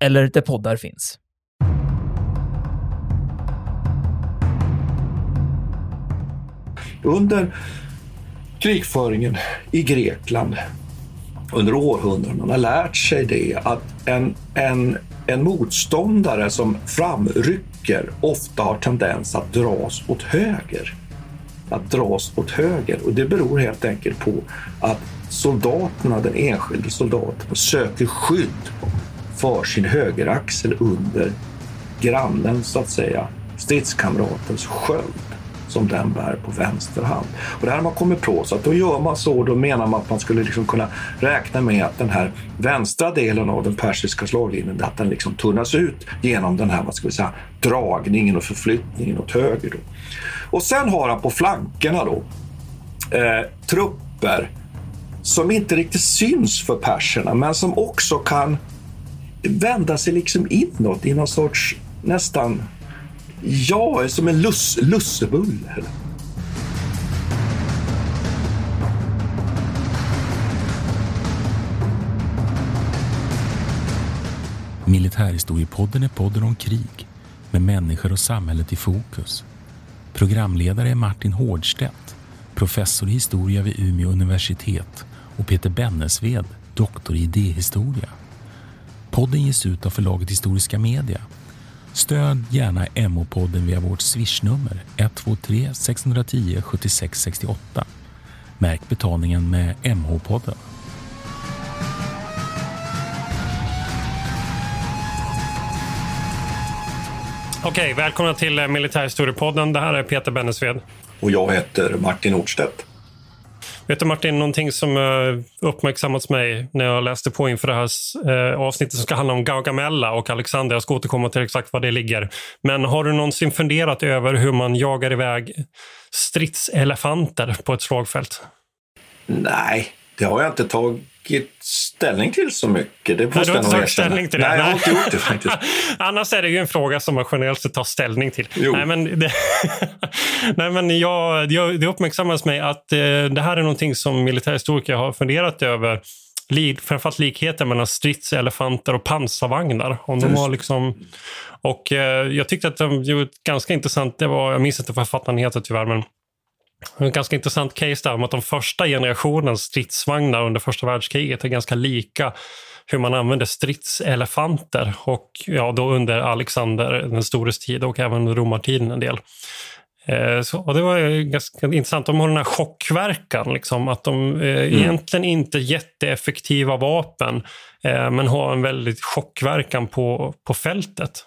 eller där poddar finns. Under krigföringen i Grekland under århundraden har lärt sig det att en, en, en motståndare som framrycker ofta har tendens att dras åt höger. Att dras åt höger och det beror helt enkelt på att soldaterna, den enskilde soldaten, söker skydd för sin högeraxel under grannen, så att säga, stridskamratens sköld som den bär på vänster hand. Och det här har man kommit på, så att då gör man så, då menar man att man skulle liksom kunna räkna med att den här vänstra delen av den persiska slaglinjen, att den liksom tunnas ut genom den här, vad ska vi säga, dragningen och förflyttningen åt höger. Då. Och sen har han på flankerna då eh, trupper som inte riktigt syns för perserna, men som också kan vända sig liksom inåt i någon sorts nästan, ja, som en lus, lussebulle. Militärhistoriepodden är podden om krig med människor och samhället i fokus. Programledare är Martin Hårdstedt, professor i historia vid Umeå universitet och Peter Bennesved, doktor i idéhistoria. Podden ges ut av förlaget Historiska Media. Stöd gärna MH-podden via vårt swishnummer 123 610 76 68. Märk betalningen med MH-podden. Okej, välkomna till eh, Militärhistoriepodden. Det här är Peter Bennesved. Och jag heter Martin Nordstedt. Vet du Martin, någonting som eh, uppmärksammats mig när jag läste på inför det här eh, avsnittet som ska handla om Gaugamella och Alexander. Jag ska återkomma till exakt var det ligger. Men har du någonsin funderat över hur man jagar iväg stridselefanter på ett slagfält? Nej, det har jag inte tagit ställning till så mycket. Det Nej, du har inte tagit ställning till det? Nej, jag har inte gjort det faktiskt. Annars är det ju en fråga som man generellt sett tar ställning till. Jo. Nej, men det, Nej, men jag, jag, det uppmärksammas mig att eh, det här är någonting som militärhistoriker har funderat över. Framförallt likheten mellan stridselefanter och pansarvagnar. Om de har liksom, och eh, jag tyckte att de gjorde ett ganska intressant, det var, jag minns inte författaren heter tyvärr, men en ganska intressant case där om att de första generationens stridsvagnar under första världskriget är ganska lika hur man använde stridselefanter och ja, då under Alexander den stores tid och även romartiden en del. Eh, så, och det var ganska intressant. De har den här chockverkan, liksom, att de eh, mm. egentligen inte jätteeffektiva vapen eh, men har en väldigt chockverkan på, på fältet.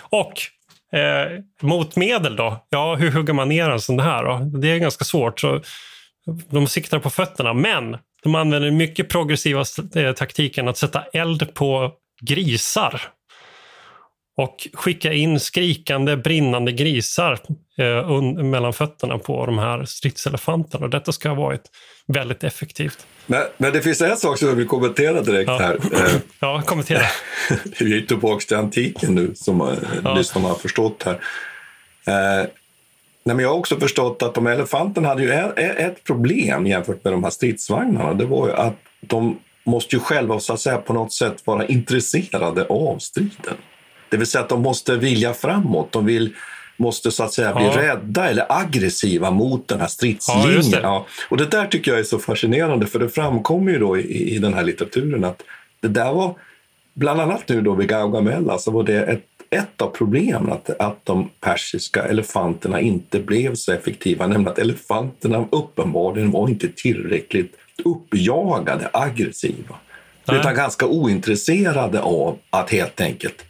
Och Eh, motmedel då? Ja, hur hugger man ner en sån här? Då? Det är ganska svårt. Så de siktar på fötterna, men de använder mycket progressiva eh, taktiken att sätta eld på grisar och skicka in skrikande, brinnande grisar eh, mellan fötterna på de här stridselefanterna. Detta ska ha varit väldigt effektivt. Men, men det finns en sak som jag vill kommentera direkt ja. här. Ja, kommentera. Vi är tillbaka till antiken nu, som eh, ja. lyssnarna har förstått här. Eh, nej, men jag har också förstått att de elefanterna hade ju ett, ett problem jämfört med de här stridsvagnarna. Det var ju att de måste ju själva så att säga, på något sätt vara intresserade av striden. Det vill säga att de måste vilja framåt. De vill, måste så att säga bli ja. rädda eller aggressiva mot den här stridslinjen. Ja, det. Ja. Och det där tycker jag är så fascinerande för det framkommer ju då i, i den här litteraturen att det där var, bland annat nu då vid Gaugamela, så var det ett, ett av problemen att, att de persiska elefanterna inte blev så effektiva, nämligen att elefanterna uppenbarligen var inte tillräckligt uppjagade, aggressiva. Nej. Utan ganska ointresserade av att helt enkelt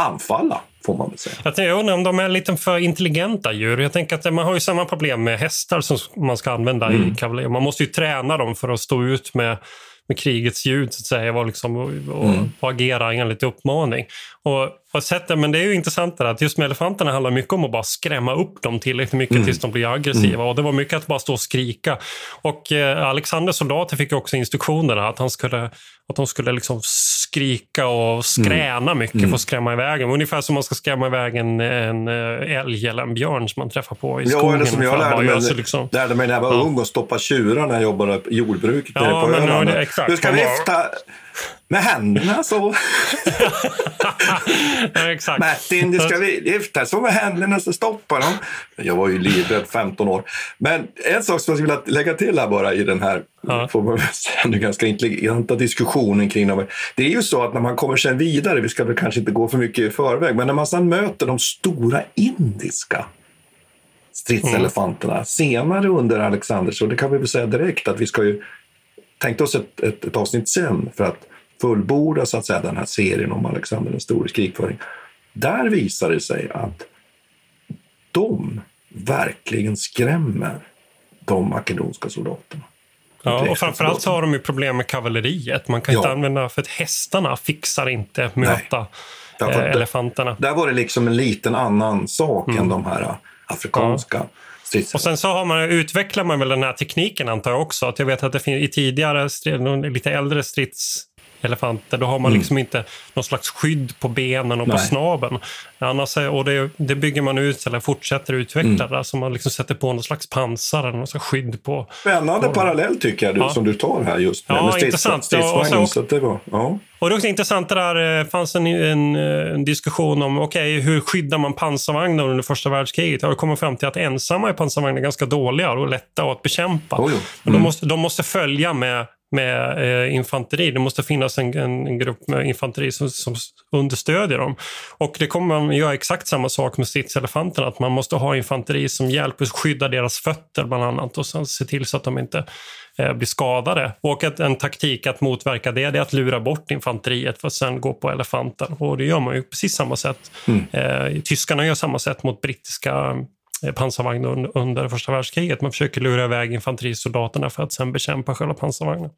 anfalla, får man väl säga. Jag undrar om de är lite för intelligenta djur. Jag tänker att man har ju samma problem med hästar som man ska använda mm. i kavalleri. Man måste ju träna dem för att stå ut med med krigets ljud, så att säga, var liksom, och, och, Mm. och agera enligt uppmaning. Och, och sättet, men det är ju intressant det där, att just med elefanterna handlar mycket om att bara skrämma upp dem tillräckligt mycket Mm. tills de blir aggressiva. Och det var mycket att bara stå och skrika. Och eh, Alexanders soldater fick också instruktioner att, han skulle, att de skulle liksom skrika och skräna mycket för att skrämma iväg dem. Ungefär som man ska skrämma iväg en, en eh, älg eller en björn som man träffar på i Ja, skogen. eller som jag lärde mig, sig liksom. lärde mig när jag var ung och stoppa tjurar när jag jobbade på jordbruket Ja, nere på men Öland. exakt. Du ska Man bara- med händerna så. Ja, exakt. Martin, du ska vifta så med händerna så stoppar de. Jag var ju livrädd 15 år. Men en sak som jag skulle vilja lägga till här bara i den här Ja. får man säga, nu ganska intelligenta diskussionen kring dem. Det är ju så att när man kommer sen vidare, vi ska väl kanske inte gå för mycket i förväg, men när man sen möter de stora indiska stridselefanterna senare under Alexanders, och det kan vi väl säga direkt att vi ska ju tänkte oss ett, ett, ett avsnitt sen för att fullborda så att säga, den här serien om Alexander den stores krigföring. Där visar det sig att de verkligen skrämmer de makedonska soldaterna. Ja, och framförallt så har de ju problem med kavalleriet. Man kan inte Ja. använda, för att hästarna fixar inte möta Därför eh, elefanterna. Där var det liksom en liten annan sak än de här äh, afrikanska och sen så har man, utvecklar man väl den här tekniken antar jag också. Att jag vet att det finns i tidigare, lite äldre strids stridselefanter, då har man liksom inte någon slags skydd på benen och på Mm. Nej. snabeln. Annars, är- och det, det bygger man ut eller fortsätter utveckla. Mm. Där, så man liksom sätter på någon slags pansar eller någon slags skydd på. Spännande parallell tycker jag du, Ja. som du tar här just med, Ja, med strids, stridsvagnen. Så det var, ja. Och det är också intressant det där, eh, fanns en, en, eh, en diskussion om okej, hur skyddar man pansarvagnar under första världskriget? Jag kommit fram till att ensamma är pansarvagnar ganska dåliga och lätta att bekämpa. Oh. Men de, måste, de måste följa med, med eh, infanteri. Det måste finnas en, en, grupp med infanteri som, som understödjer dem. Och det kommer man göra exakt samma sak med stridselefanterna. Att man måste ha infanteri som hjälper att skydda deras fötter bland annat och sen se till så att de inte eh, blir skadade. Och att en taktik att motverka det, det är att lura bort infanteriet för att sen gå på elefanten. Och det gör man ju precis samma sätt. Eh, tyskarna gör samma sätt mot brittiska Eh, pansarvagn under, under första världskriget. Man försöker lura iväg infanterisoldaterna för att sen bekämpa själva pansarvagnen.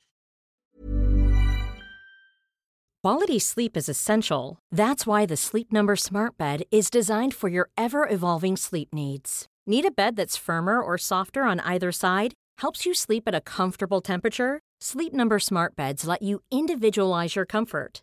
Quality sleep is essential. That's why the Sleep Number Smart Bed is designed for your ever evolving sleep needs. Need a bed that's firmer or softer on either side? Helps you sleep at a comfortable temperature? Sleep Number Smart Beds let you individualize your comfort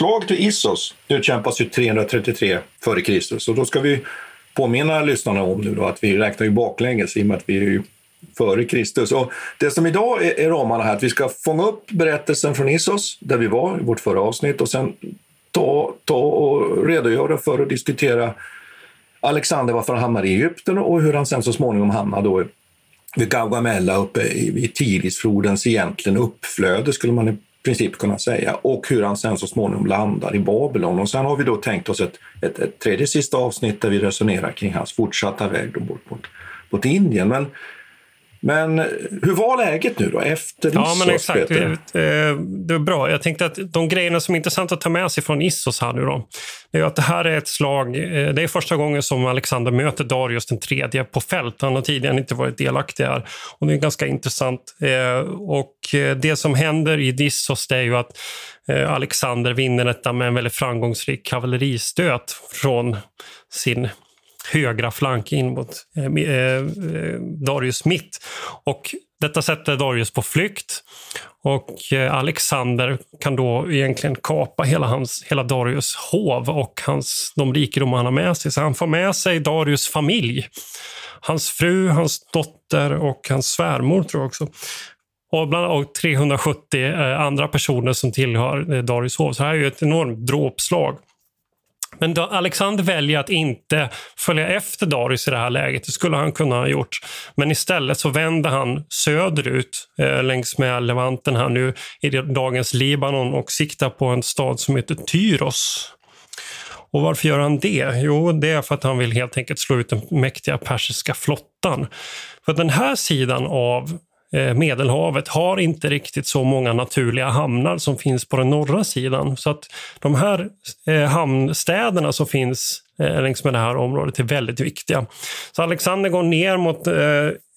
Slag till Issos utkämpas ju 333 före Kristus och då ska vi påminna lyssnarna om nu då att vi räknar ju baklänges i och med att vi är ju före Kristus. Och det som idag är, är ramarna här, att vi ska fånga upp berättelsen från Issos, där vi var i vårt förra avsnitt och sen ta, ta och redogöra för och diskutera Alexander, varför han hamnade i Egypten och hur han sen så småningom hamnade då vid Gaugamela uppe i, Tirisflodens egentligen uppflöde skulle man princip kunna säga och hur han sen så småningom landar i Babylon. Och sen har vi då tänkt oss ett, ett, ett tredje sista avsnitt där vi resonerar kring hans fortsatta väg då bort mot, mot Indien. Men men hur var läget nu då efter Ja, men Issos, exakt. Peter? Det, det är bra. Jag tänkte att de grejerna som är intressanta att ta med sig från Issos här nu då, det är att det här är ett slag. eh, Det är första gången som Alexander möter Darius den tredje på fält. Han har tidigare inte varit delaktig här. Och det är ganska intressant. Eh, Och eh, det som händer i Dissos det är ju att eh, Alexander vinner detta med en väldigt framgångsrik kavalleristöt från sin högra flank in mot eh, eh, eh, Darius mitt. Och detta sätter Darius på flykt. Och eh, Alexander kan då egentligen kapa hela, hans, hela Darius hov och hans, de rikedomar han har med sig. Så han får med sig Darius familj. Hans fru, hans dotter och hans svärmor tror jag också. Och, bland, och 370 eh, andra personer som tillhör eh, Darius hov. Så det här är ju ett enormt dråpslag. Men då Alexander väljer att inte följa efter Darius i det här läget. Det skulle han kunna ha gjort. Men istället så vänder han söderut eh, längs med Levanten här nu i dagens Libanon och siktar på en stad som heter Tyros. Och varför gör han det? Jo, det är för att han vill helt enkelt slå ut den mäktiga persiska flottan. För den här sidan av Eh, Medelhavet har inte riktigt så många naturliga hamnar som finns på den norra sidan. Så att de här eh, hamnstäderna som finns eh, längs med det här området är väldigt viktiga. Så Alexander går ner mot,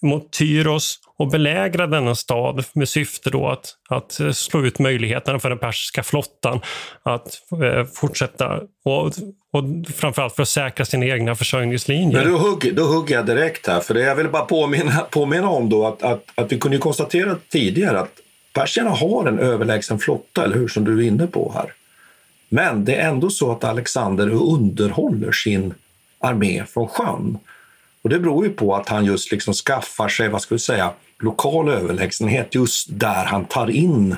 mot Tyros och belägra denna stad med syfte då att, att slå ut möjligheterna för den persiska flottan att eh, fortsätta och, och framförallt för att säkra sina egna försörjningslinjer. Men då hugger, då hugger jag direkt här, för det jag vill bara påminna, påminna om då att, att, att vi kunde konstatera tidigare att persierna har en överlägsen flotta, eller hur, som du är inne på här. Men det är ändå så att Alexander underhåller sin armé från sjön. Och det beror ju på att han just liksom skaffar sig, vad ska vi säga, lokal överlägsenhet just där han tar in,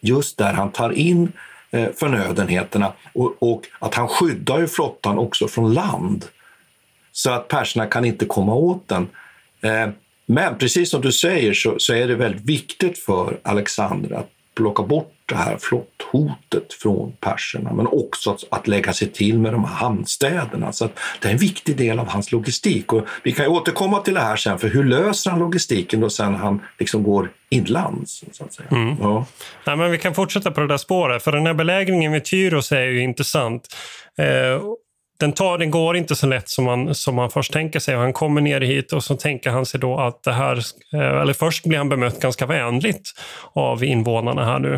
just där han tar in eh, förnödenheterna och, och att han skyddar ju flottan också från land så att perserna kan inte komma åt den. Eh, men precis som du säger så, så är det väldigt viktigt för Alexander att plocka bort det här flotthotet från perserna men också att, att lägga sig till med de här hamnstäderna. Så det är en viktig del av hans logistik. Och vi kan återkomma till det här sen, för hur löser han logistiken då sen han liksom går inlands? Så att säga. Mm. Ja. Nej, men vi kan fortsätta på det där spåret, för den här belägringen vid Tyros är ju intressant. Eh, den, tar, den går inte så lätt som man, som man först tänker sig. Han kommer ner hit och så tänker han sig då att det här... Eh, eller först blir han bemött ganska vänligt av invånarna här nu.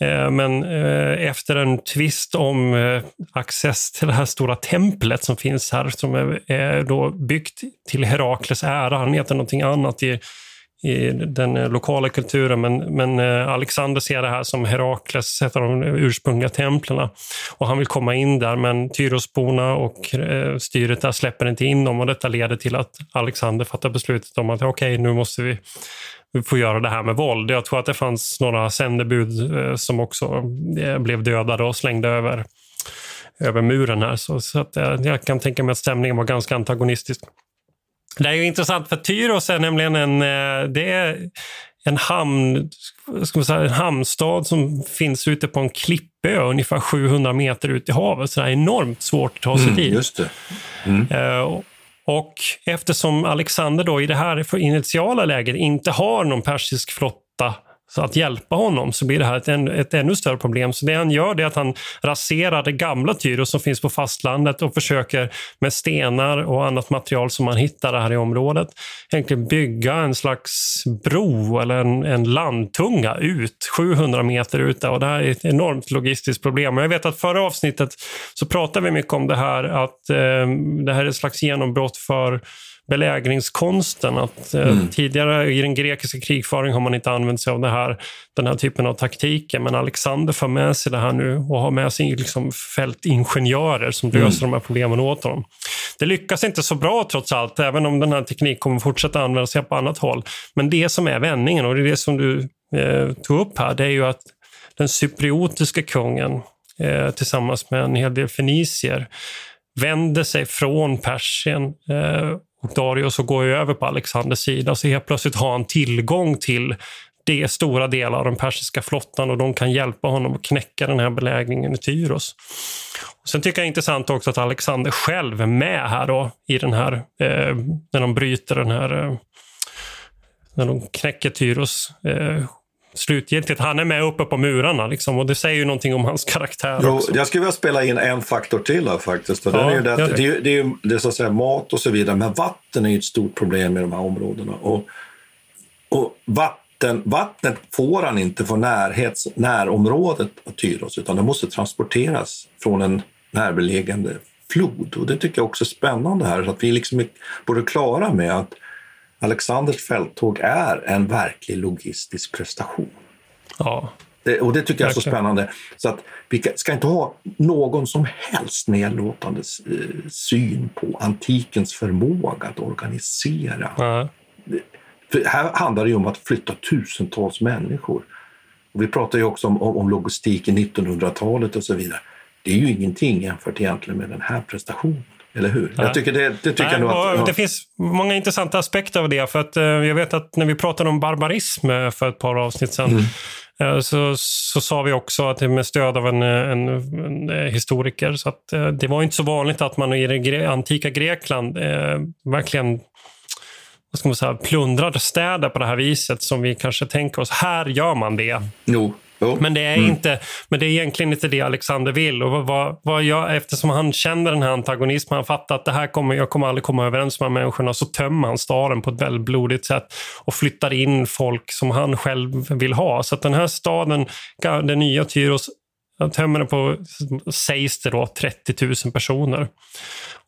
Eh, men eh, efter en tvist om access till det här stora templet som finns här, som är, är då byggt till Herakles ära. Han heter någonting annat i, i den eh, lokala kulturen. Men, men eh, Alexander ser det här som Herakles, ett av de ursprungliga templen. Och han vill komma in där, men Tyrosborna och eh, styret där släpper inte in dem. Och detta leder till att Alexander fattar beslutet om att okej, nu måste vi få göra det här med våld. Jag tror att det fanns några sändebud som också blev dödade och slängda över, över muren här. Så, så att, jag kan tänka mig att stämningen var ganska antagonistisk. Det är ju intressant för Tyros är nämligen en, eh, det är en, hamn, ska man säga, en hamnstad som finns ute på en klippö ungefär 700 meter ut i havet. Så det är enormt svårt att ta sig Mm, dit. just. Mm. Eh, Och eftersom Alexander då i det här initiala läget inte har någon persisk flotta så att hjälpa honom så blir det här ett, ett ännu större problem. Så det han gör det är att han raserar det gamla Tyros som finns på fastlandet och försöker med stenar och annat material som man hittar här i området egentligen bygga en slags bro eller en, en landtunga ut 700 meter ut. där. Och det här är ett enormt logistiskt problem. Och jag vet att förra avsnittet så pratade vi mycket om det här att eh, det här är ett slags genombrott för belägringskonsten. Att, eh, Mm. Tidigare i den grekiska krigföringen har man inte använt sig av det här, den här typen av taktiker. Men Alexander får med sig det här nu och har med sig liksom fältingenjörer som Mm. löser de här problemen åt honom. Det lyckas inte så bra trots allt, även om den här tekniken kommer fortsätta användas på annat håll. Men det som är vändningen, och det är det som du eh, tog upp här, det är ju att den cypriotiska kungen eh, tillsammans med en hel del fenicier vänder sig från Persien eh, och så och går över på Alexanders sida. Så helt plötsligt har han tillgång till det stora delar av den persiska flottan och de kan hjälpa honom att knäcka den här belägringen i Tyros. Och sen tycker jag det är intressant också att Alexander själv är med här då i den här, eh, när de bryter den här eh, när de knäcker Tyros eh, slutgiltigt. Han är med uppe på murarna liksom, och det säger ju någonting om hans karaktär jo, också. Jag skulle vilja spela in en faktor till här faktiskt. Och Ja, den är ju det, att det. det. är det är det är så att säga mat och så vidare, men vatten är ju ett stort problem i de här områdena. Och, och vatten, vattnet får han inte från närhets, närområdet av Tyros, utan det måste transporteras från en närbelägande flod. Och det tycker jag också är spännande här, att vi liksom är både klara med att Alexanders fälttåg är en verklig logistisk prestation. Ja. Det, och det tycker jag är så spännande. Så att vi ka- ska inte ha någon som helst nedlåtande eh, syn på antikens förmåga att organisera. Ja. För här handlar det om att flytta tusentals människor. Och vi pratar ju också om, om, om logistik i 1900-talet och så vidare. Det är ju ingenting jämfört egentligen med den här prestationen. Eller hur? Nej. Jag tycker det, det tycker Nej, att... Det finns många intressanta aspekter av det. För att, eh, jag vet att när vi pratade om barbarism eh, för ett par avsnitt sedan Mm. eh, så, så sa vi också att det med stöd av en, eh, en, en eh, historiker. Så att, eh, det var inte så vanligt att man i det gre- antika Grekland verkligen vad ska man säga, plundrade städer på det här viset som vi kanske tänker oss. Här gör man det. Jo, jo. Men det är, inte, men det är egentligen inte det Alexander vill. Och vad, vad, vad jag, eftersom han känner den här antagonismen, han fattar att det här kommer, jag kommer aldrig komma överens med de här människorna, så tömmer han staden på ett väldigt blodigt sätt och flyttar in folk som han själv vill ha. Så att den här staden, den nya Tyros, han tömmer den på, sägs det då, 30 000 personer.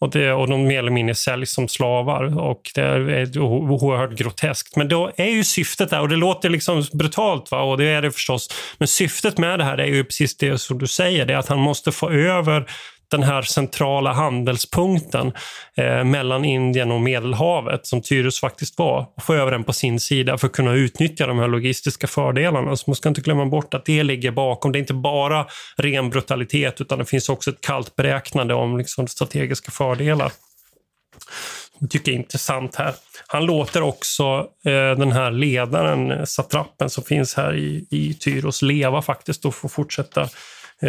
Och, det, och de mer eller mindre säljs som slavar. Och det är oerhört groteskt. Men då är ju syftet där, och det låter liksom brutalt, va? och det är det förstås. Men syftet med det här är ju precis det som du säger, det är att han måste få över den här centrala handelspunkten eh, mellan Indien och Medelhavet, som Tyrus faktiskt var, och få över den på sin sida för att kunna utnyttja de här logistiska fördelarna. Så man ska inte glömma bort att det ligger bakom. Det är inte bara ren brutalitet, utan det finns också ett kallt beräknande om liksom, strategiska fördelar. Jag tycker är intressant här. Han låter också eh, den här ledaren, satrappen som finns här i, i Tyros, leva faktiskt och få fortsätta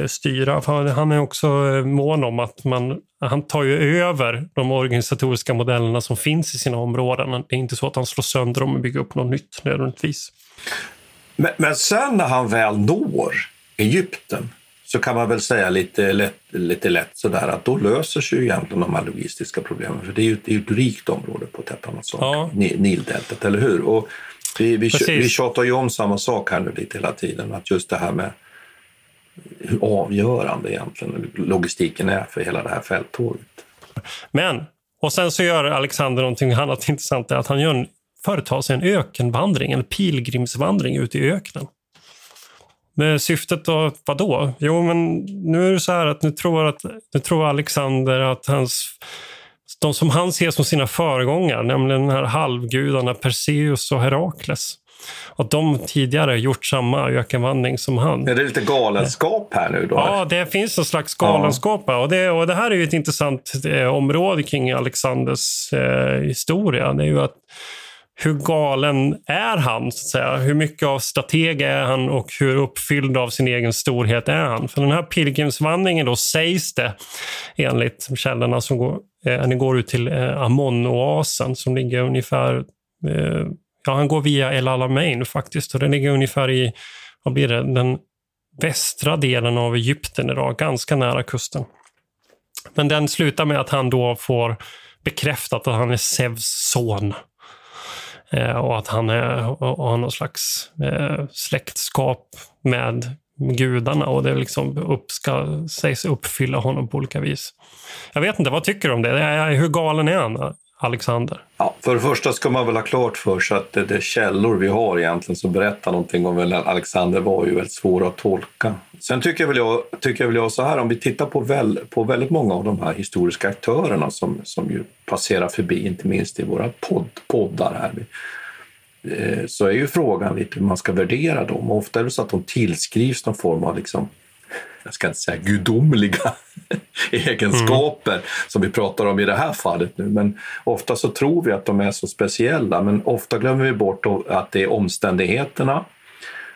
styra. För han är också eh, mån om att man, han tar ju över de organisatoriska modellerna som finns i sina områden. Det är inte så att han slår sönder dem och bygger upp något nytt nödvändigtvis. Men, men sen när han väl når Egypten så kan man väl säga lite lätt, lite lätt sådär att då löser sig ju egentligen de här logistiska problemen. För det är ju, det är ett rikt område på ett helt annat sätt. Ja. Ni- Nildeltat, eller hur? Och vi, vi, Precis. vi tjatar ju om samma sak här nu lite hela tiden. Att just det här med hur avgörande egentligen logistiken är för hela det här fälttåget. Men, och sen så gör Alexander någonting annat intressant, att han gör en, företar sig en ökenvandring, en pilgrimsvandring ut i öknen. Med syftet då, vadå? Jo, men nu är det så här att nu tror, att, nu tror Alexander att hans, de som han ser som sina föregångare, nämligen de här halvgudarna Perseus och Herakles, att de tidigare gjort samma ökenvandring som han. Är det lite galenskap här nu då? Ja, det finns en slags galenskap. här. Och det, och det här är ju ett intressant eh, område kring Alexanders eh, historia. Det är ju att hur galen är han? Så att säga? Hur mycket av strateg är han och hur uppfylld av sin egen storhet är han? För den här pilgrimsvandringen då sägs det enligt källorna som går, eh, den går ut till eh, Amon-oasen som ligger ungefär eh, Ja, han går via El Alamein faktiskt och den ligger ungefär i, vad blir det, den västra delen av Egypten idag, ganska nära kusten. Men den slutar med att han då får bekräftat att han är Zeus son. Eh, och att han är, och, och har någon slags eh, släktskap med gudarna och det liksom upp, ska, sägs uppfylla honom på olika vis. Jag vet inte, vad tycker du om det? Hur galen är han, Alexander? Ja, för det första ska man väl ha klart för sig att det, det källor vi har egentligen som berättar någonting om Alexander var ju väldigt svåra att tolka. Sen tycker jag väl jag, tycker jag väl jag så här, om vi tittar på, väl, på väldigt många av de här historiska aktörerna som, som ju passerar förbi, inte minst i våra podd, poddar här, eh, så är ju frågan lite hur man ska värdera dem. Och ofta är det så att de tillskrivs någon form av liksom, jag ska inte säga gudomliga egenskaper som vi pratar om i det här fallet nu. Men ofta så tror vi att de är så speciella, men ofta glömmer vi bort att det är omständigheterna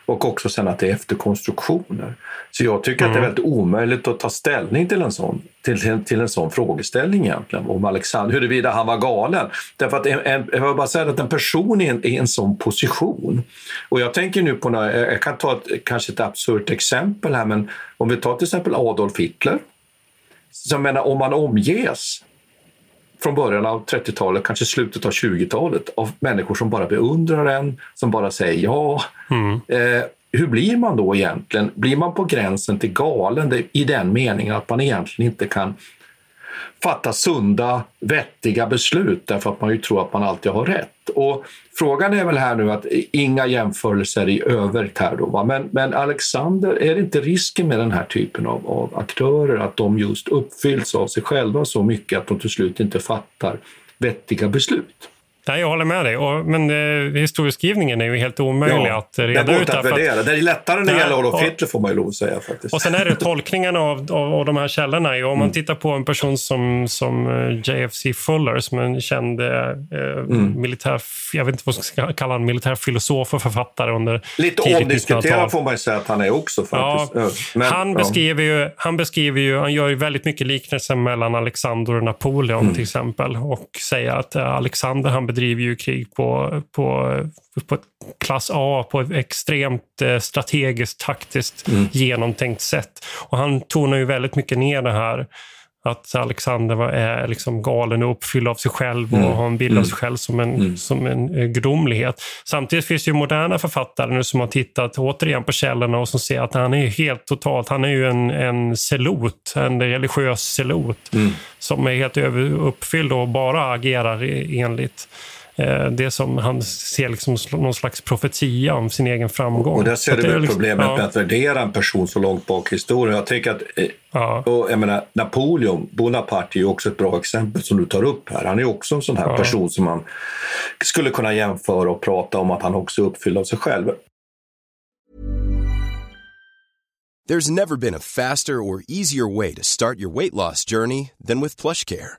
och också sen att det är efterkonstruktioner. Så jag tycker mm. att det är väldigt omöjligt att ta ställning till en sån, till, till en sån frågeställning egentligen, om Alexander, huruvida han var galen. Därför att en, en, jag vill bara säga att en person i en, en sån position, och jag tänker nu på, några, jag kan ta ett, kanske ett absurt exempel här, men om vi tar till exempel Adolf Hitler, så jag menar, om man omges från början av 30-talet, kanske slutet av 20-talet, av människor som bara beundrar en, som bara säger ja. Mm. Eh, hur blir man då egentligen? Blir man på gränsen till galen i den meningen att man egentligen inte kan fatta sunda, vettiga beslut därför att man ju tror att man alltid har rätt. Och frågan är väl här nu att inga jämförelser i övrigt här då, va? Men, men Alexander, är det inte risken med den här typen av, av aktörer att de just uppfylls av sig själva så mycket att de till slut inte fattar vettiga beslut? Nej, jag håller med dig. Och, men eh, historieskrivningen är ju helt omöjlig ja, att reda ut. Att, det är lättare när det gäller Adolf Hitler får man ju lov att säga. Faktiskt. Och sen är det tolkningen av, av, av de här källorna. Om mm. man tittar på en person som, som eh, JFC Fuller, som en känd eh, mm. militär, jag vet inte vad man ska kalla honom, militär filosof och författare under Lite omdiskuterad får man ju säga att han är också. Faktiskt. Ja, Men, han, ja. beskriver ju, han beskriver ju, han gör ju väldigt mycket liknelser mellan Alexander och Napoleon mm. till exempel. Och säger att eh, Alexander han bedriver ju krig på, på, på klass A på ett extremt eh, strategiskt, taktiskt mm. genomtänkt sätt. Och han tonar ju väldigt mycket ner det här att Alexander är liksom galen och uppfylld av sig själv och mm. har en bild av mm. sig själv som en, mm. som en eh, gudomlighet. Samtidigt finns det ju moderna författare nu som har tittat återigen på källorna och som ser att han är helt totalt, han är ju en, en selot, en religiös selot mm. som är helt uppfylld och bara agerar enligt det som han ser liksom någon slags profetia om sin egen framgång. Och där ser du väl liksom, problemet ja. med att värdera en person så långt bak i historien. Jag tänker att eh, ja. och jag menar, Napoleon Bonaparte är ju också ett bra exempel som du tar upp här. Han är också en sån här ja. person som man skulle kunna jämföra och prata om att han också är uppfylld av sig själv. There's never been a faster or easier way to start your weight loss journey than with plush care.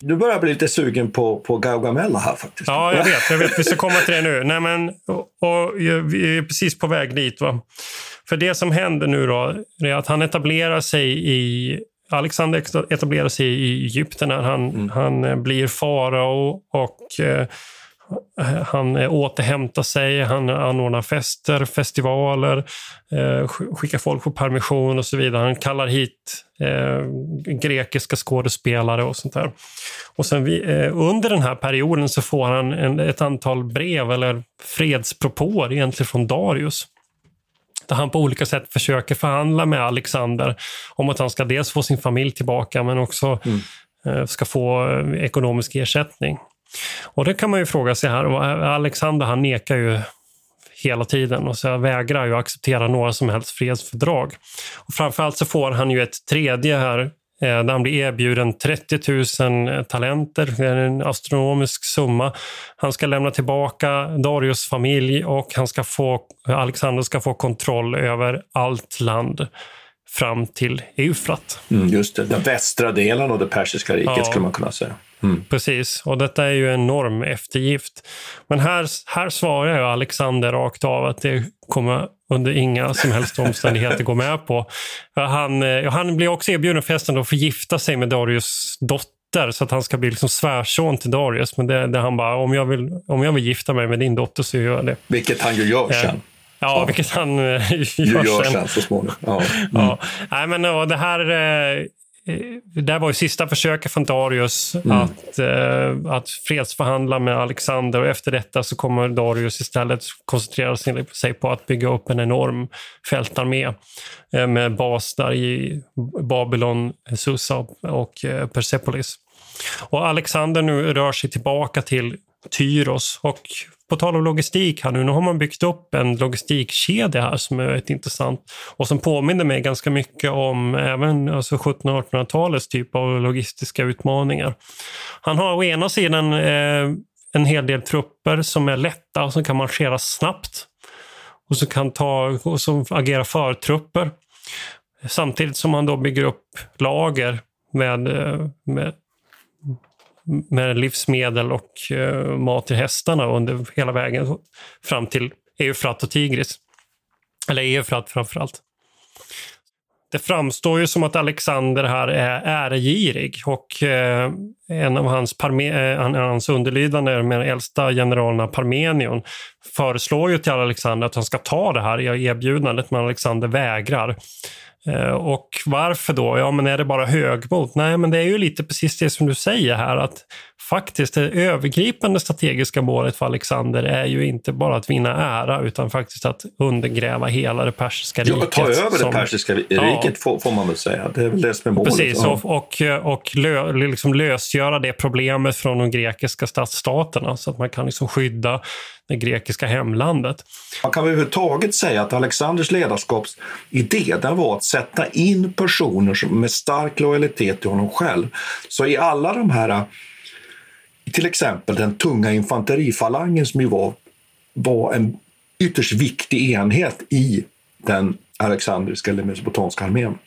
Du börjar bli lite sugen på, på Gaugamela här faktiskt. Ja, jag vet. Jag vet. Vi ska komma till det nu. Nej, men, och, och, vi är precis på väg dit. Va? För det som händer nu då, är att han etablerar sig i Alexander etablerar sig i Egypten när han, mm. han blir farao och eh, han återhämtar sig, han anordnar fester, festivaler, eh, skickar folk på permission och så vidare. Han kallar hit eh, grekiska skådespelare och sånt där. Och sen vi, eh, under den här perioden så får han en, ett antal brev eller fredspropåer egentligen från Darius där han på olika sätt försöker förhandla med Alexander om att han ska dels få sin familj tillbaka men också mm. Ska få ekonomisk ersättning. Och det kan man ju fråga sig här. Eh, Alexander han nekar ju hela tiden och så vägrar ju acceptera några som helst fredsfördrag. Och framförallt så får han ju ett tredje här eh, där han blir erbjuden 30 000 eh, talenter, det är en astronomisk summa. Han ska lämna tillbaka Darius familj och han ska få, Alexander ska få kontroll över allt land fram till Eufrat. Mm, just det, den västra delen av det persiska riket ja. skulle man kunna säga. Mm. Precis, och detta är ju en enorm eftergift. Men här, här svarar ju Alexander rakt av att det kommer under inga som helst omständigheter gå med på. Han, eh, han blir också erbjuden festen att få gifta sig med Darius dotter så att han ska bli liksom svärson till Darius. Men det, det han bara, om jag, vill, om jag vill gifta mig med din dotter så gör jag det. Vilket han ju gör sen. Ja, ja, vilket han gör, gör sen. sen så småningom. Ja. Mm. ja. Nej, men det här eh, Eh, det var ju sista försöket från Darius mm. att, eh, att fredsförhandla med Alexander och efter detta så kommer Darius istället koncentrera sig på att bygga upp en enorm fältarmé eh, med bas där i Babylon, Susa och eh, Persepolis. Och Alexander nu rör sig tillbaka till Tyros och på tal om logistik här nu, nu har man byggt upp en logistikkedja här som är rätt intressant och som påminner mig ganska mycket om även alltså 1700-1800-talets typ av logistiska utmaningar. Han har å ena sidan eh, en hel del trupper som är lätta och som kan marschera snabbt och som kan ta och som agerar förtrupper. Samtidigt som han då bygger upp lager med, eh, med med livsmedel och eh, mat till hästarna under hela vägen fram till Eufrat och Tigris. Eller Eufrat framför allt. Det framstår ju som att Alexander här är äregirig och eh, en av hans, parme, eh, hans underlydande, den äldsta generalerna Parmenion, föreslår ju till Alexander att han ska ta det här erbjudandet, men Alexander vägrar. Eh, och varför då? Ja, men är det bara högmod? Nej, men det är ju lite precis det som du säger här, att faktiskt det övergripande strategiska målet för Alexander är ju inte bara att vinna ära, utan faktiskt att undergräva hela det persiska riket. Ja, ta över som, det persiska riket ja, får, får, man väl säga. Det är väl det som är målet. Precis, och, och, och lö, liksom lösgöra det problemet från de grekiska stadsstaterna så att man kan liksom skydda det grekiska hemlandet. Man kan överhuvudtaget säga att Alexanders ledarskapsidé den var att sätta in personer som med stark lojalitet till honom själv. Så i alla de här, till exempel den tunga infanterifalangen som ju var, var en ytterst viktig enhet i den alexandriska eller mesopotamiska armén.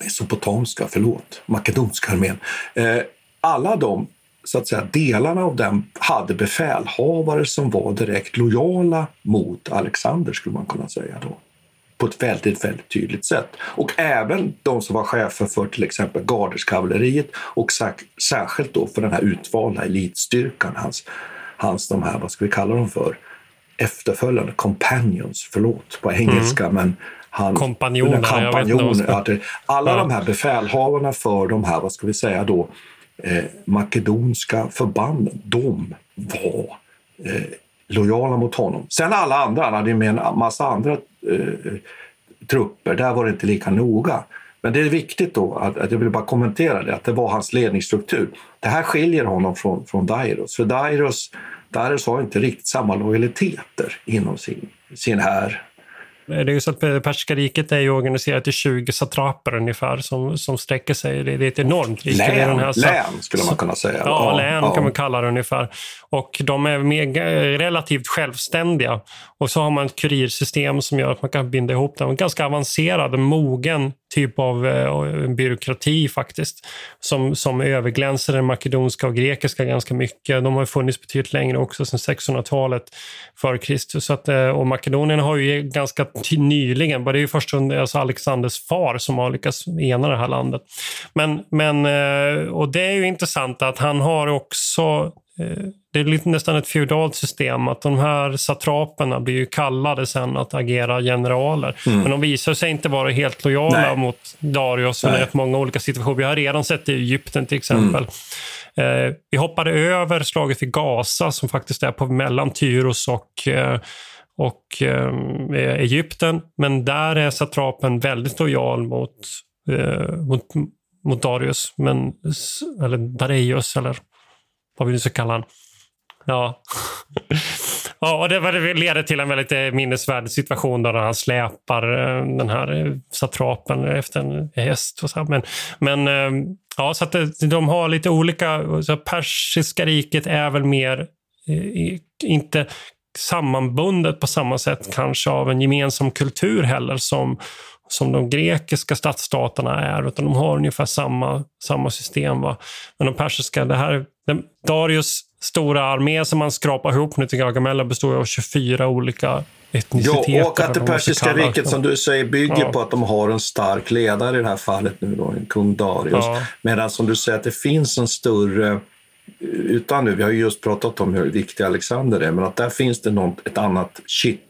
Mesopotamiska, förlåt, makedonska armén. Eh, alla de så att säga, delarna av den hade befälhavare som var direkt lojala mot Alexander, skulle man kunna säga då. På ett väldigt, väldigt tydligt sätt. Och även de som var chefer för till exempel garderskavalleriet och särskilt då för den här utvalda elitstyrkan, hans, hans de här, vad ska vi kalla dem för, efterföljande companions, förlåt på engelska, mm. men han, kompanjoner. kompanjoner alla ja. de här befälhavarna för de här, vad ska vi säga då, eh, makedonska förbanden, de var eh, lojala mot honom. Sen alla andra, han hade ju med en massa andra eh, trupper, där var det inte lika noga. Men det är viktigt då, att, att jag vill bara kommentera det, att det var hans ledningsstruktur. Det här skiljer honom från, från Dairos, för Dairos, Dairos har inte riktigt samma lojaliteter inom sin, sin här det är ju så att Persiska riket är ju organiserat i 20 satraper ungefär som, som sträcker sig. Det, det är ett enormt rike. Län, den här, län skulle man kunna säga. Ja, ja län ja. kan man kalla det ungefär. Och de är mer, relativt självständiga. Och så har man ett kurirsystem som gör att man kan binda ihop dem. En ganska avancerad, mogen typ av eh, byråkrati faktiskt. Som, som överglänser den makedonska och grekiska ganska mycket. De har funnits betydligt längre också, sedan 600-talet före Kristus. Så att, eh, och Makedonien har ju ganska nyligen, det är ju först under alltså Alexanders far som har lyckats ena det här landet. Men, men, eh, och det är ju intressant att han har också Eh, det är lite nästan ett feudalt system att de här satraperna blir ju kallade sen att agera generaler. Mm. Men de visar sig inte vara helt lojala Nej. mot Darius i rätt många olika situationer. Vi har redan sett det i Egypten till exempel. Mm. Eh, vi hoppade över slaget vid Gaza som faktiskt är på mellan Tyros och eh, och ehm, eh, Egypten. Men där är satrapen väldigt lojal mot, eh, mot, mot Darius, men, eller Dareios eller vad vi nu ska kalla honom. Ja. Ja, och det leder till en väldigt eh, minnesvärd situation där han släpar eh, den här eh, satrapen efter en häst. Och så. Men, men ehm, ja, så att eh, de har lite olika... Så persiska riket är väl mer inte sammanbundet på samma sätt kanske av en gemensam kultur heller som, som de grekiska stadsstaterna är, utan de har ungefär samma, samma system. Va? Men de persiska, det här, Darius stora armé som man skrapar ihop nu till Gargamella består av 24 olika etniciteter. Ja, och att det persiska riket som du säger bygger ja. på att de har en stark ledare i det här fallet nu då, kung Darius. Ja. Medan som du säger att det finns en större utan nu, vi har ju just pratat om hur viktig Alexander är, men att där finns det något, ett annat shit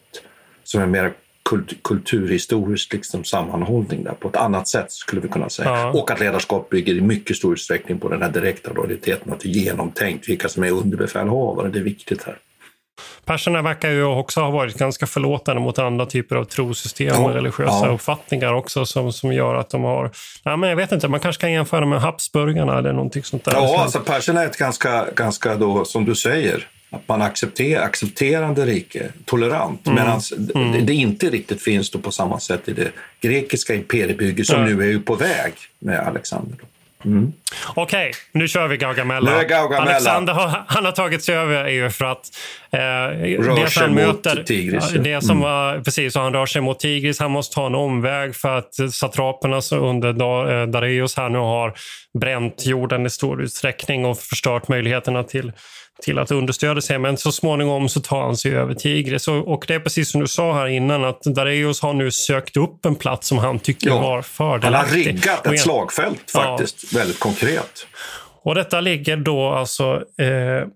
som är mer kult, kulturhistorisk liksom sammanhållning där på ett annat sätt skulle vi kunna säga. Ja. Och att ledarskap bygger i mycket stor utsträckning på den här direkta lojaliteten, att det är genomtänkt vilka som är underbefälhavare. Det är viktigt här. Perserna verkar ju också ha varit ganska förlåtande mot andra typer av trosystem och religiösa ja. uppfattningar också som, som gör att de har... Ja, men jag vet inte, man kanske kan jämföra med Habsburgarna eller någonting sånt där. Ja, alltså perserna är ett ganska, ganska då, som du säger, att man accepterar accepterande rike, tolerant, mm. medan mm. det inte riktigt finns då på samma sätt i det grekiska imperiebygget som ja. nu är på väg med Alexander. Då. Mm. Okej, okay, nu kör vi Gaugamella. Nu är Gaugamella. Alexander har, han har tagit sig över EU för att eh, rör sig mot möter, Tigris. Det som mm. var, precis, han rör sig mot Tigris. Han måste ta en omväg för att satraperna under eh, Dareios här nu har bränt jorden i stor utsträckning och förstört möjligheterna till till att understödja sig. Men så småningom så tar han sig över Tigris. Och, och det är precis som du sa här innan att Dareios har nu sökt upp en plats som han tycker ja, var fördelaktig. Han har riggat ett slagfält faktiskt, ja. väldigt konkret. Och detta ligger då alltså eh,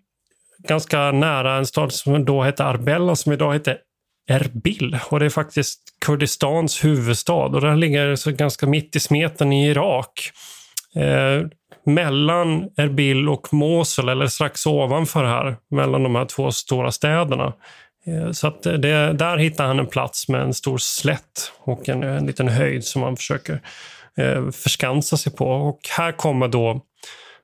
ganska nära en stad som då hette Arbella som idag heter Erbil. Och det är faktiskt Kurdistans huvudstad och den ligger så ganska mitt i smeten i Irak. Eh, mellan Erbil och Mosul, eller strax ovanför här, mellan de här två stora städerna. Eh, så att det, där hittar han en plats med en stor slätt och en, en liten höjd som han försöker eh, förskansa sig på. Och här kommer då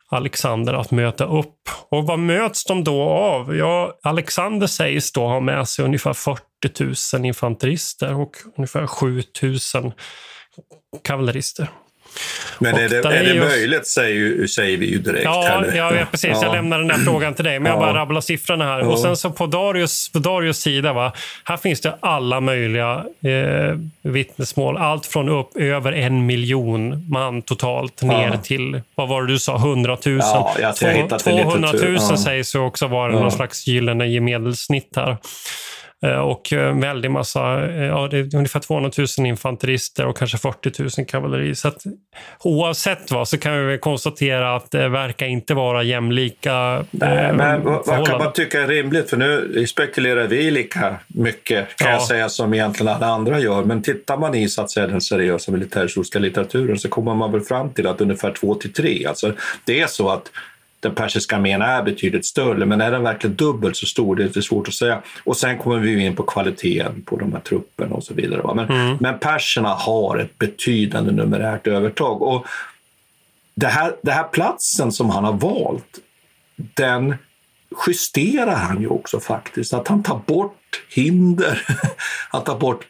Alexander att möta upp. Och vad möts de då av? Ja, Alexander sägs då ha med sig ungefär 40 000 infanterister och ungefär 7 000 kavallerister. Men är det, är det möjligt säger, säger vi ju direkt. Ja, ja, ja precis. Ja. Jag lämnar den där frågan till dig. Men jag bara rabblar siffrorna här. Ja. Och sen så på Darius, på Darius sida, va, här finns det alla möjliga eh, vittnesmål. Allt från upp över en miljon man totalt ner till, vad var det du sa, 100 000. Ja, jag 200 000 sägs ju också vara någon slags gyllene medelssnitt här. Eh, och en eh, väldig massa, eh, ja, det är ungefär 200 000 infanterister och kanske 40 000 kavalleri. Så att, oavsett vad så kan vi konstatera att det verkar inte vara jämlika Nej, men vad kan man tycka är rimligt? För nu spekulerar vi lika mycket kan ja. jag säga som egentligen alla andra gör. Men tittar man i så att säga, den seriösa militärhistoriska litteraturen så kommer man väl fram till att ungefär två till tre. Alltså, det är så att den persiska armén är betydligt större, men är den verkligen dubbelt så stor? Det är svårt att säga. Och sen kommer vi in på kvaliteten på de här trupperna och så vidare. Men, mm. men perserna har ett betydande numerärt övertag. Och det här, det här platsen som han har valt, den justerar han ju också faktiskt. Att han tar bort hinder, han tar bort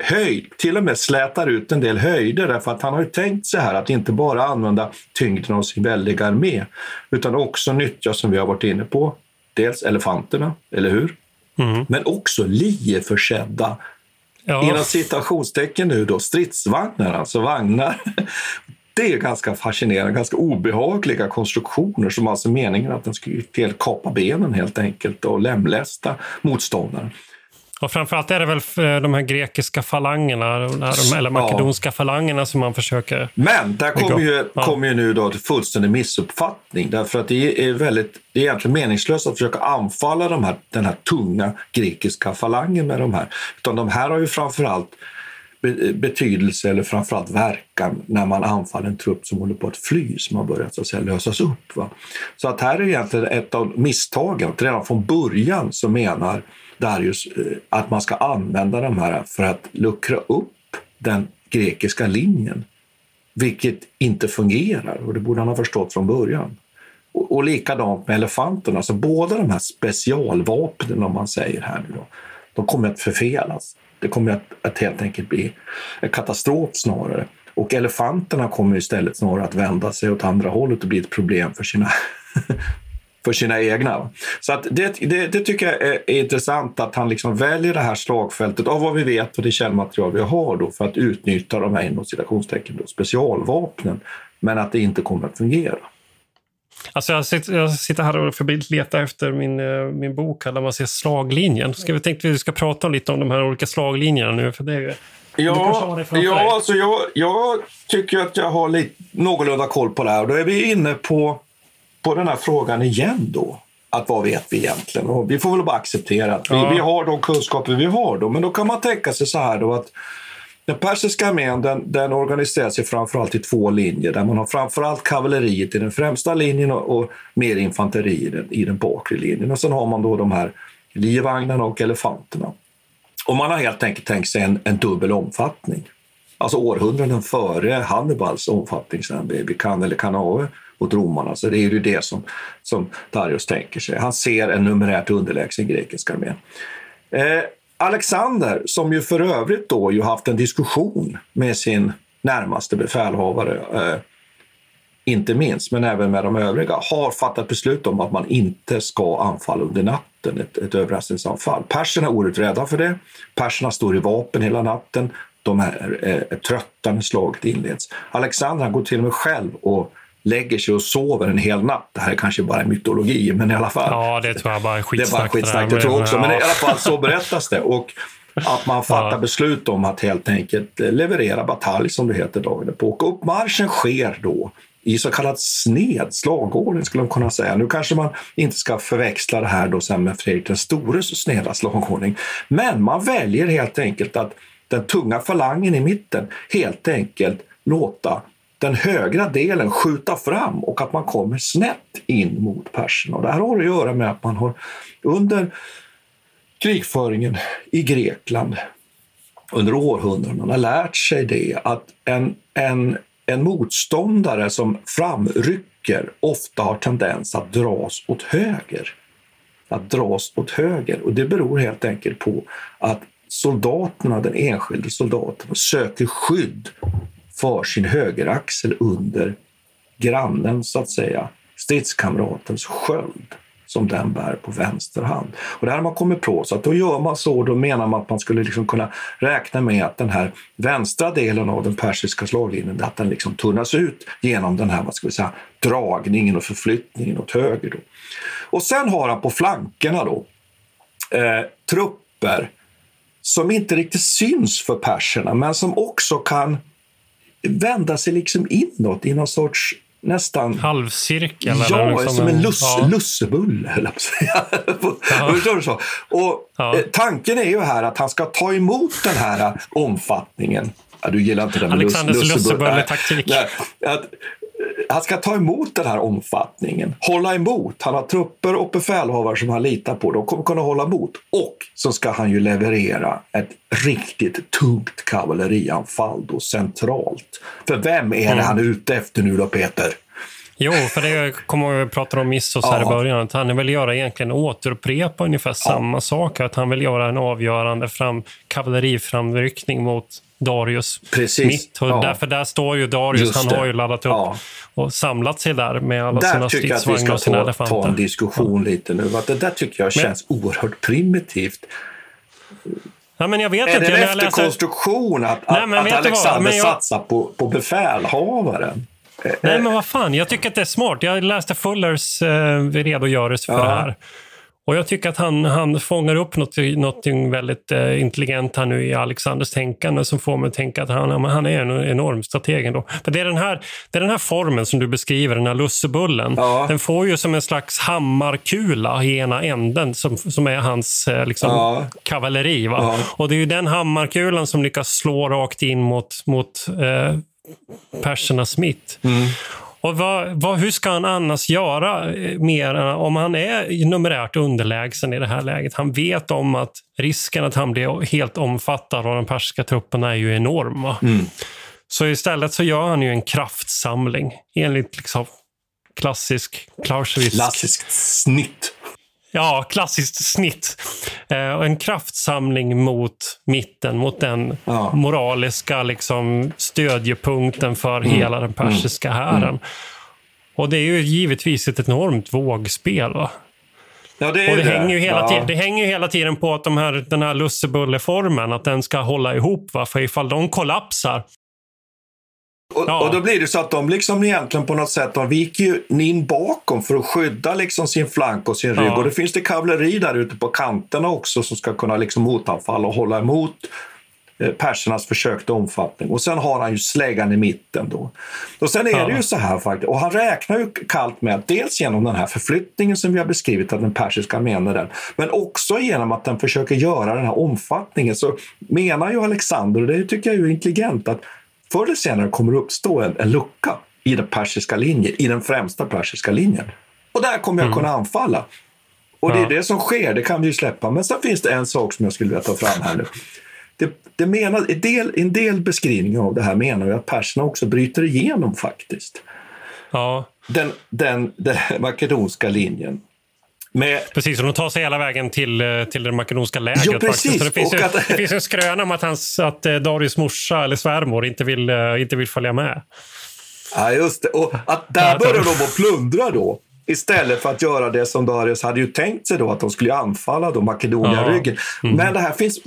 höjd, till och med slätar ut en del höjder därför att han har ju tänkt sig här att inte bara använda tyngden av sin väldiga armé utan också nyttja, som vi har varit inne på, dels elefanterna, eller hur? Mm. Men också lieförsedda, ja. inom citationstecken nu då, stridsvagnar, alltså vagnar. Det är ganska fascinerande, ganska obehagliga konstruktioner som alltså meningen att den skulle kapa benen helt enkelt och lemlästa motståndaren. Och framförallt är det väl eh, de här grekiska falangerna, eller makedonska ja. falangerna som man försöker... Men där kommer ju, ja. kom ju nu då till fullständig missuppfattning. Därför att det är, väldigt, det är egentligen meningslöst att försöka anfalla de här, den här tunga grekiska falangen med de här. Utan de här har ju framförallt betydelse eller framförallt verkan när man anfaller en trupp som håller på att fly, som har börjat så att säga, lösas upp. Va? Så att här är egentligen ett av misstagen. Redan från början så menar Darius eh, att man ska använda de här för att luckra upp den grekiska linjen, vilket inte fungerar och det borde han ha förstått från början. Och, och likadant med elefanterna. Så båda de här specialvapnen, om man säger här nu då, de kommer att förfelas. Det kommer att, att helt enkelt bli en katastrof snarare. Och elefanterna kommer istället snarare att vända sig åt andra hållet och bli ett problem för sina, för sina egna. Så att det, det, det tycker jag är, är, intressant att han liksom väljer det här slagfältet av vad vi vet och det källmaterial vi har då för att utnyttja de här inom citationstecken specialvapnen. Men att det inte kommer att fungera. Alltså jag, sitter, jag sitter här och febrilt letar efter min, eh, min bok där man ser slaglinjen. Ska vi tänkte att vi ska prata lite om de här olika slaglinjerna nu. För det, ja, ja alltså jag, jag tycker att jag har lite, någorlunda koll på det här. Då är vi inne på, på den här frågan igen då. Att vad vet vi egentligen? Och vi får väl bara acceptera att vi, ja. vi har de kunskaper vi har. Då. Men då kan man tänka sig så här då att den persiska armén den, den organiserar sig framförallt i två linjer där man har framförallt kavalleriet i den främsta linjen och, och mer infanteri i den, i den bakre linjen. Och sen har man då de här livvagnarna och elefanterna. Och man har helt enkelt tänkt sig en, en dubbel omfattning. Alltså århundraden före Hannibals omfattning sen vid Cannes eller Canae mot romarna. Så det är ju det som, som Darius tänker sig. Han ser en numerärt underlägsen grekisk armé. Eh, Alexander, som ju för övrigt då ju haft en diskussion med sin närmaste befälhavare, eh, inte minst, men även med de övriga, har fattat beslut om att man inte ska anfalla under natten, ett, ett överraskningsanfall. Perserna är oerhört rädda för det. Perserna står i vapen hela natten. De är, är, eh, är trötta när slaget inleds. Alexander går till och med själv och lägger sig och sover en hel natt. Det här är kanske bara mytologi, men i alla fall. Ja, det tror jag bara är skitsnack. Det är bara skitsnack, det tror jag också. Men i alla fall så berättas det. Och att man fattar ja. beslut om att helt enkelt leverera batalj, som det heter dagen på. Och uppmarschen sker då i så kallad sned slagordning skulle man kunna säga. Nu kanske man inte ska förväxla det här då sen med Fredrik den stores sneda slagordning. Men man väljer helt enkelt att den tunga falangen i mitten helt enkelt låta den högra delen skjuta fram och att man kommer snett in mot perserna. det här har att göra med att man har under krigföringen i Grekland under århundraden lärt sig det att en, en, en motståndare som framrycker ofta har tendens att dras åt höger. Att dras åt höger. Och det beror helt enkelt på att soldaterna, den enskilde soldaten, söker skydd för sin högeraxel under grannen, så att säga, stridskamratens sköld som den bär på vänster hand. Och det här har man kommit på, så att då gör man så, då menar man att man skulle liksom kunna räkna med att den här vänstra delen av den persiska slaglinjen, att den liksom tunnas ut genom den här vad ska vi säga, dragningen och förflyttningen åt höger. Då. Och sen har han på flankerna då eh, trupper som inte riktigt syns för perserna, men som också kan vända sig liksom inåt i någon sorts nästan... Halvcirkel? Ja, liksom som en, lus, ja. lussebulle, höll jag på att säga. Och ja. Eh, tanken är ju här att han ska ta emot den här omfattningen. Ja, du gillar inte den Alexanders lussebulle-taktik. Att han ska ta emot den här omfattningen, hålla emot. Han har trupper och befälhavare som han litar på. De kommer kunna hålla emot. Och så ska han ju leverera ett riktigt tungt kavallerianfall då centralt. För vem är det mm. han är ute efter nu då, Peter? Jo, för det kommer vi prata om Missos här ja. i början. Att han vill göra egentligen återupprepa ungefär ja. samma sak. Att han vill göra en avgörande fram, kavalleriframryckning mot Darius Precis. mitt. Och ja. därför där står ju Darius, han har ju laddat upp ja. och samlat sig där med alla där sina stridsvagnar och sina elefanter. Där tycker jag att vi ska ta, ta en diskussion ja. lite nu. Det där tycker jag känns men, oerhört primitivt. Ja, men jag vet är inte. det en efterkonstruktion läser... att, Nej, att Alexander jag... satsar på, på befälhavaren? Nej, men vad fan. Jag tycker att det är smart. Jag läste Fullers eh, redogörelse för ja. det här. Och Jag tycker att han, han fångar upp något, något väldigt eh, intelligent här nu i Alexanders tänkande som får mig att tänka att han, han är en enorm strateg ändå. För det, är den här, det är den här formen som du beskriver, den här lussebullen. Ja. Den får ju som en slags hammarkula i ena änden som, som är hans eh, liksom, ja. kavalleri. Va? Ja. Och Det är ju den hammarkulan som lyckas slå rakt in mot, mot eh, persernas mitt. Mm. Och vad, vad, hur ska han annars göra eh, mer om han är numerärt underlägsen i det här läget? Han vet om att risken att han blir helt omfattad av de persiska trupperna är ju enorm. Mm. Så istället så gör han ju en kraftsamling enligt liksom klassisk Clausewitz. Klassiskt snitt. Ja, klassiskt snitt. Eh, en kraftsamling mot mitten, mot den Ja. moraliska liksom, stödjepunkten för Mm. hela den persiska hären. Mm. Och det är ju givetvis ett enormt vågspel. Va? Ja, det Och det, ju hänger ju hela ja. tiden, det hänger ju hela tiden på att de här, den här lussebulleformen, att den ska hålla ihop. Va? För ifall de kollapsar, Och, Ja. och då blir det så att de liksom egentligen på något sätt, de viker ju in bakom för att skydda liksom sin flank och sin rygg. Ja. Och det finns det kavalleri där ute på kanterna också som ska kunna liksom motanfalla och hålla emot eh, persernas försök till omfattning. Och sen har han ju släggan i mitten då. Och sen är Ja. det ju så här faktiskt, och han räknar ju kallt med att dels genom den här förflyttningen som vi har beskrivit av den persiska är den, men också genom att den försöker göra den här omfattningen så menar ju Alexander, och det tycker jag är intelligent, att förr eller senare kommer det uppstå en, en lucka i den persiska linjen, i den främsta persiska linjen. Och där kommer jag kunna anfalla. Och det är det som sker, det kan vi ju släppa. Men sen finns det en sak som jag skulle vilja ta fram här nu. Det, det menar, en, del, en del beskrivningar av det här menar ju att perserna också bryter igenom faktiskt. ja, Den, den, den makedonska linjen. Med, precis. Och de tar sig hela vägen till, eh, till det makedonska lägret. Ja, precis. Det, finns ju, att- det finns en skröna om att, hans, att eh, Darius morsa eller svärmor inte vill, eh, inte vill följa med. Ja, just det. Och att där Ja, börjar de att plundra då. Istället för att göra det som Darius hade ju tänkt sig då, att de skulle anfalla då Makedonien-ryggen. Mm. Men det här finns,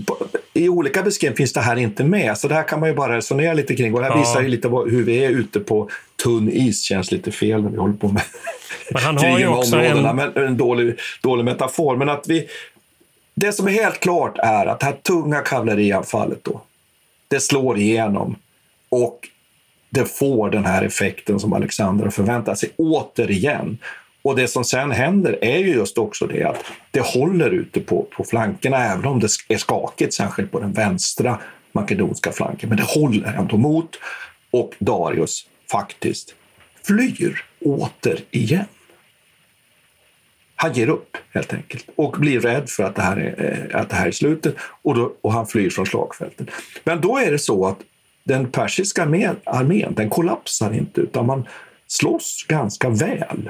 i olika beskrivningar finns det här inte med. Så det här kan man ju bara resonera lite kring. Och det här Ja. visar ju lite hur vi är ute på tunn is. Känns lite fel när vi håller på med Men han har ju också områdena. en... Men en dålig, dålig metafor. Men att vi, det som är helt klart är att det här tunga kavallerianfallet då, det slår igenom. Och det får den här effekten som Alexander har förväntat sig återigen. Och det som sen händer är ju just också det att det håller ute på, på flankerna, även om det är skakigt, särskilt på den vänstra makedonska flanken. Men det håller ändå mot och Darius faktiskt flyr återigen. Han ger upp helt enkelt och blir rädd för att det här är, eh, att det här är slutet och, då, och han flyr från slagfältet. Men då är det så att den persiska armén, armén den kollapsar inte utan man slåss ganska väl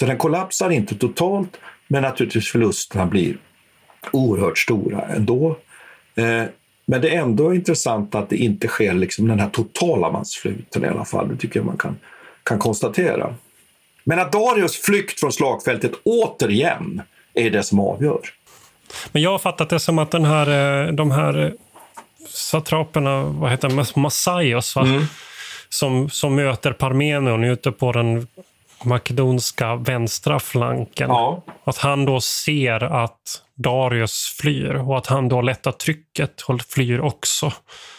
Så den kollapsar inte totalt, men naturligtvis förlusterna blir oerhört stora ändå. Eh, men det är ändå intressant att det inte sker liksom den här totala massflykten i alla fall. Det tycker jag man kan, kan konstatera. Men att Darius flykt från slagfältet återigen är det som avgör. Men jag har fattat det som att den här, eh, de här eh, satraperna, vad heter det, Massaios, va? Mm. Som, som möter Parmenon ute på den makedonska vänstra flanken. Ja. Att han då ser att Darius flyr och att han då lättar trycket och flyr också.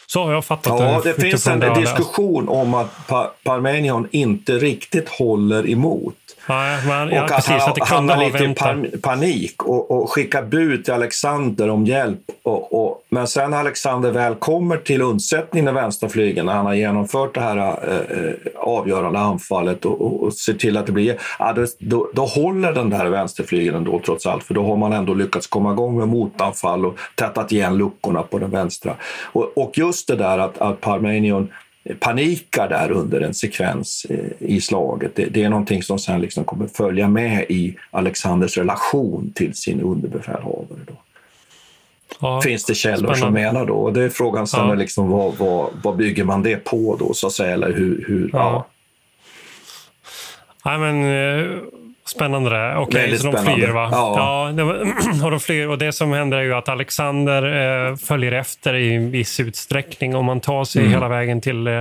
Så har jag fattat det. Ja, det finns en diskussion om att pa Parmenion inte riktigt håller emot. Nej, men, och ja, att precis, han att hamnar lite i pan panik och, och skickar bud till Alexander om hjälp. Och, och, men sen när Alexander väl kommer till undsättning med vänsterflygeln, när han har genomfört det här eh, avgörande anfallet och, och, och ser till att det blir... Ja, då, då, då håller den där vänsterflygeln då trots allt, för då har man ändå lyckats komma igång med motanfall och tätat igen luckorna på den vänstra. Och, och just det där att, att Parmenion panikar där under en sekvens i slaget. Det, det, är någonting som sen liksom kommer följa med i Alexanders relation till sin underbefälhavare. Då. Ja, Finns det källor spännande. som menar då? Och det är frågan sen Ja. är liksom vad, vad, vad bygger man det på då så att säga? Eller hur, hur, ja. Ja. Nej, men eh, spännande det. Okej, Väldigt så de spännande. flyr va? Ja. var, och de flyr. Och det som händer är ju att Alexander eh, följer efter i en viss utsträckning och man tar sig Mm. hela vägen till eh,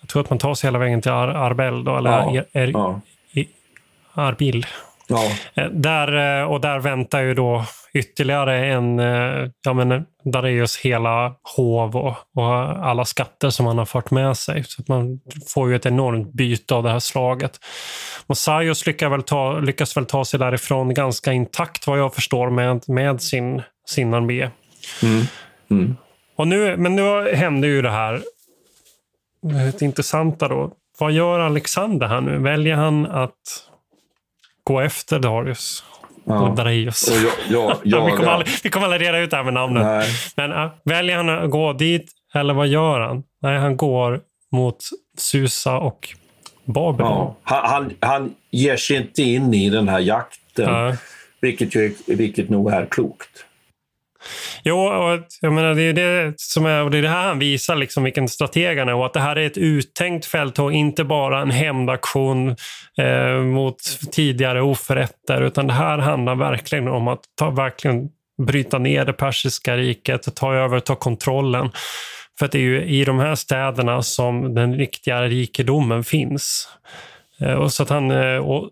jag tror att man tar sig hela vägen till Ar Arbel då, eller Ja, er, er, ja. Arbil. Ja. Eh, Där, eh, och där väntar ju då ytterligare en, eh, ja men Dareios hela hov och, och alla skatter som han har fört med sig. Så man får ju ett enormt byte av det här slaget. Mosaios lyckas väl ta, lyckas väl ta sig därifrån ganska intakt vad jag förstår med, med sin, sin armé. Mm. Mm. Och nu, men nu hände ju det här det intressanta då. Vad gör Alexander här nu? Väljer han att gå efter Darius? Ja. Och Dareios. Och jag, jag, jag, vi, kommer aldrig, vi kommer aldrig reda ut det här med namnet. Nej. Men äh, väljer han att gå dit eller vad gör han? Nej, han går mot Susa och Babylon. Ja. Han, han, han ger sig inte in i den här jakten, Ja. vilket, ju, vilket nog är klokt. Jo, och jag menar, det är det som är, och det är det här han visar liksom vilken strateg han är och att det här är ett uttänkt fälttåg, inte bara en hämndaktion eh, mot tidigare oförrätter, utan det här handlar verkligen om att ta, verkligen bryta ner det persiska riket, ta över, ta kontrollen. För att det är ju i de här städerna som den riktiga rikedomen finns. Eh, och så att han, eh, och,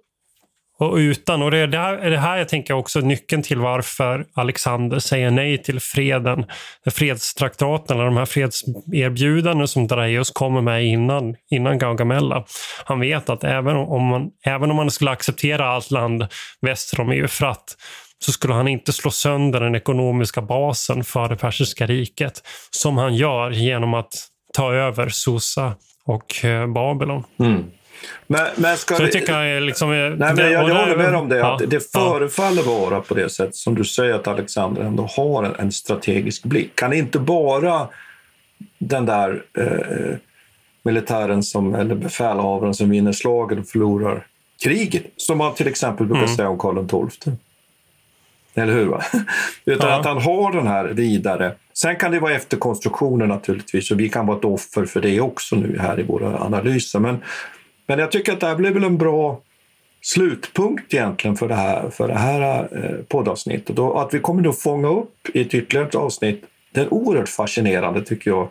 och utan, och det är det här, är det här jag tänker också nyckeln till varför Alexander säger nej till freden. Fredstraktaten, eller de här fredserbjudanden som Dareios kommer med innan, innan Gaugamella. Han vet att även om, man, även om man skulle acceptera allt land väster om Eufrat så skulle han inte slå sönder den ekonomiska basen för det persiska riket som han gör genom att ta över Susa och eh, Babylon. Mm. Men, men ska Så vi- tycker jag liksom... Nej, men jag, jag håller med om det. Ja, att det ja. förefaller vara på det sätt som du säger att Alexander ändå har en, en strategisk blick. Är inte bara den där eh, militären som, eller befälhavaren som vinner slaget och förlorar kriget, som man till exempel brukar Mm. säga om Karl XII. Eller hur? Va? Utan Ja. att han har den här vidare. Sen kan det vara efterkonstruktioner naturligtvis och vi kan vara ett offer för det också nu här i våra analyser. Men, men jag tycker att det här blev väl en bra slutpunkt egentligen för det här, för det här eh, poddavsnittet. Och att vi kommer att fånga upp i ett ytterligare ett avsnitt den oerhört fascinerande, tycker jag,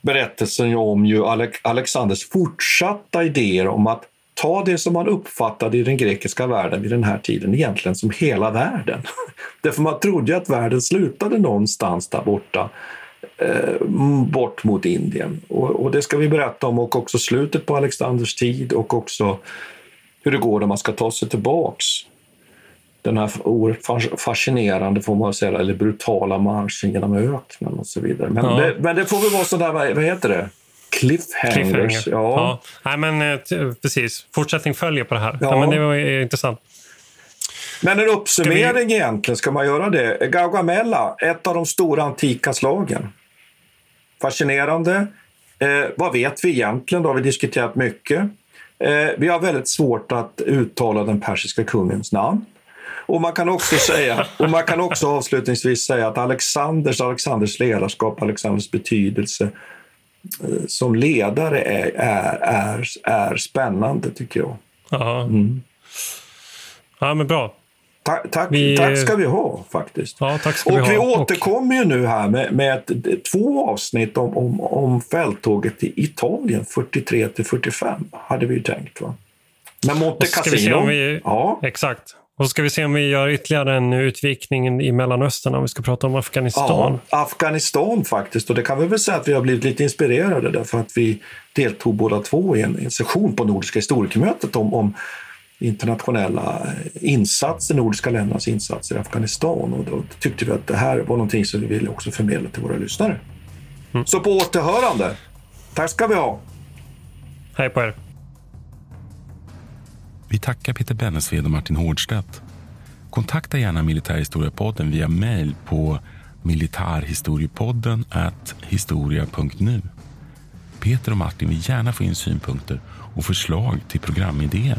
berättelsen om ju Ale- Alexanders fortsatta idéer om att ta det som man uppfattade i den grekiska världen vid den här tiden egentligen som hela världen. Därför man trodde ju att världen slutade någonstans där borta, bort mot Indien. Och, och det ska vi berätta om och också slutet på Alexanders tid och också hur det går när man ska ta sig tillbaks. Den här fascinerande, får man säga, eller brutala marschen genom öknen och så vidare. Men, Ja. det, men det får väl vara sådär, vad vad heter det? Cliffhangers. Cliffhanger. Ja. Nej, men eh, precis. Fortsättning följer på det här. Ja. Ja. men det var eh, intressant. Men en uppsummering egentligen, ska man göra det? Gaugamella, ett av de stora antika slagen. Fascinerande. Eh, vad vet vi egentligen? Det har vi diskuterat mycket. Eh, vi har väldigt svårt att uttala den persiska kungens namn. Och man kan också säga, och man kan också avslutningsvis säga att Alexanders, Alexanders ledarskap, Alexanders betydelse eh, som ledare är, är, är, är spännande tycker jag. Ja. Mm. ja, men bra. Ta, tack, Vi- tack ska vi ha faktiskt. Ja, tack ska Och vi ha. vi Och- återkommer ju nu här med, med ett, två avsnitt om, om, om fälttåget i Italien 43 till 45 hade vi ju tänkt. Va? Men Monte Och Cassino. vi, Ja. Exakt. Och så ska vi se om vi gör ytterligare en utvikning i Mellanöstern om vi ska prata om Afghanistan. Ja, Afghanistan faktiskt. Och det kan vi väl säga att vi har blivit lite inspirerade därför att vi deltog båda två i en, en session på Nordiska historikermötet om, om internationella insatser, nordiska ländernas insatser i Afghanistan. Och då tyckte vi att det här var någonting som vi ville också förmedla till våra lyssnare. Mm. Så på återhörande. Tack ska vi ha. Hej på er. Vi tackar Peter Bennesved och Martin Hårdstedt. Kontakta gärna Militärhistoriepodden via mejl på militarhistoriepodden historia.nu. Peter och Martin vill gärna få in synpunkter och förslag till programidéer.